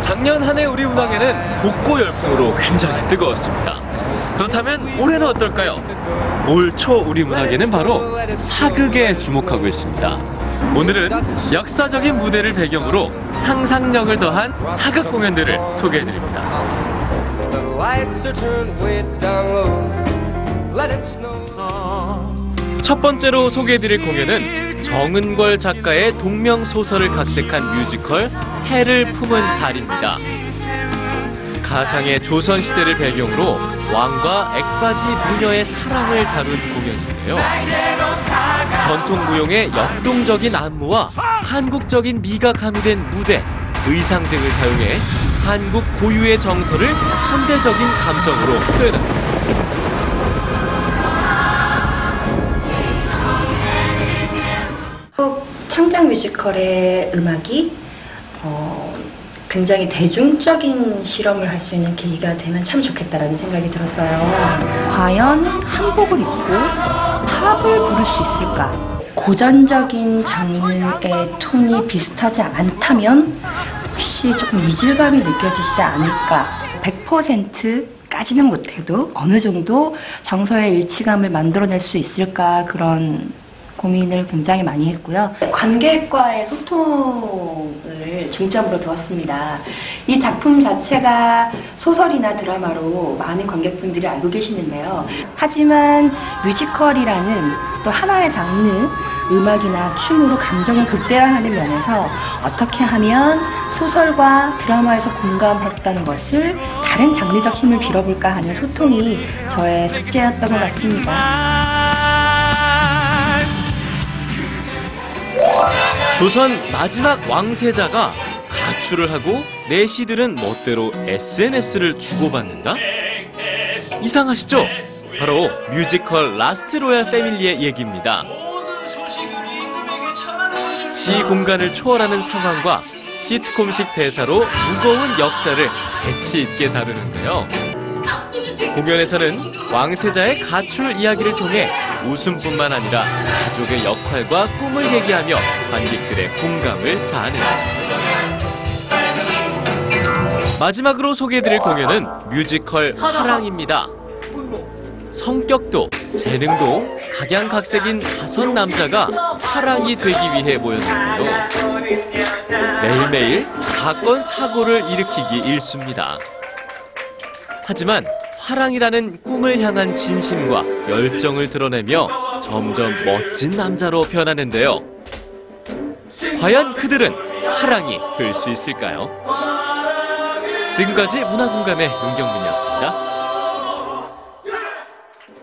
작년 한 해 우리 문학에는 복고 열풍으로 굉장히 뜨거웠습니다. 그렇다면 올해는 어떨까요? 올 초 우리 문학에는 바로 사극에 주목하고 있습니다. 오늘은 역사적인 무대를 배경으로 상상력을 더한 사극 공연들을 소개해드립니다. The lights are turned way down low. Let it snow. 첫 번째로 소개해드릴 공연은 정은걸 작가의 동명 소설을 각색한 뮤지컬 해를 품은 달입니다. 가상의 조선 시대를 배경으로 왕과 액바지 무녀의 사랑을 다룬 공연인데요. 전통 무용의 역동적인 안무와 한국적인 미가 가미된 무대, 의상 등을 사용해 한국 고유의 정서를 현대적인 감성으로 표현합니다. 창작 뮤지컬의 음악이 어, 굉장히 대중적인 실험을 할 수 있는 계기가 되면 참 좋겠다라는 생각이 들었어요. 과연 한복을 입고 팝을 부를 수 있을까? 고전적인 장르의 톤이 비슷하지 않다면 혹시 조금 이질감이 느껴지지 않을까? 100%까지는 못해도 어느 정도 정서의 일치감을 만들어낼 수 있을까 그런 고민을 굉장히 많이 했고요. 관객과의 소통을 중점으로 두었습니다. 이 작품 자체가 소설이나 드라마로 많은 관객분들이 알고 계시는데요. 하지만 뮤지컬이라는 또 하나의 장르, 음악이나 춤으로 감정을 극대화하는 면에서 어떻게 하면 소설과 드라마에서 공감했다는 것을 다른 장르적 힘을 빌어볼까 하는 소통이 저의 숙제였던 것 같습니다. 조선 마지막 왕세자가 가출을 하고 내시들은 멋대로 SNS를 주고받는다? 이상하시죠? 바로 뮤지컬 Last Royal Family의 얘기입니다. 시 공간을 초월하는 상황과 시트콤식 대사로 무거운 역사를 재치 있게 다루는데요. 공연에서는 왕세자의 가출 이야기를 통해 웃음뿐만 아니라 가족의 역할과 꿈을 얘기하며 관객들의 공감을 자아낸다. 마지막으로 소개해드릴 공연은 뮤지컬 화랑입니다. 성격도 재능도 각양각색인 다섯 남자가 화랑이 되기 위해 모였는데요. 매일매일 사건 사고를 일으키기 일쑤입니다. 하지만 화랑이라는 꿈을 향한 진심과 열정을 드러내며 점점 멋진 남자로 변하는데요. 과연 그들은 화랑이 될 수 있을까요? 지금까지 문화공감의 은경민이었습니다.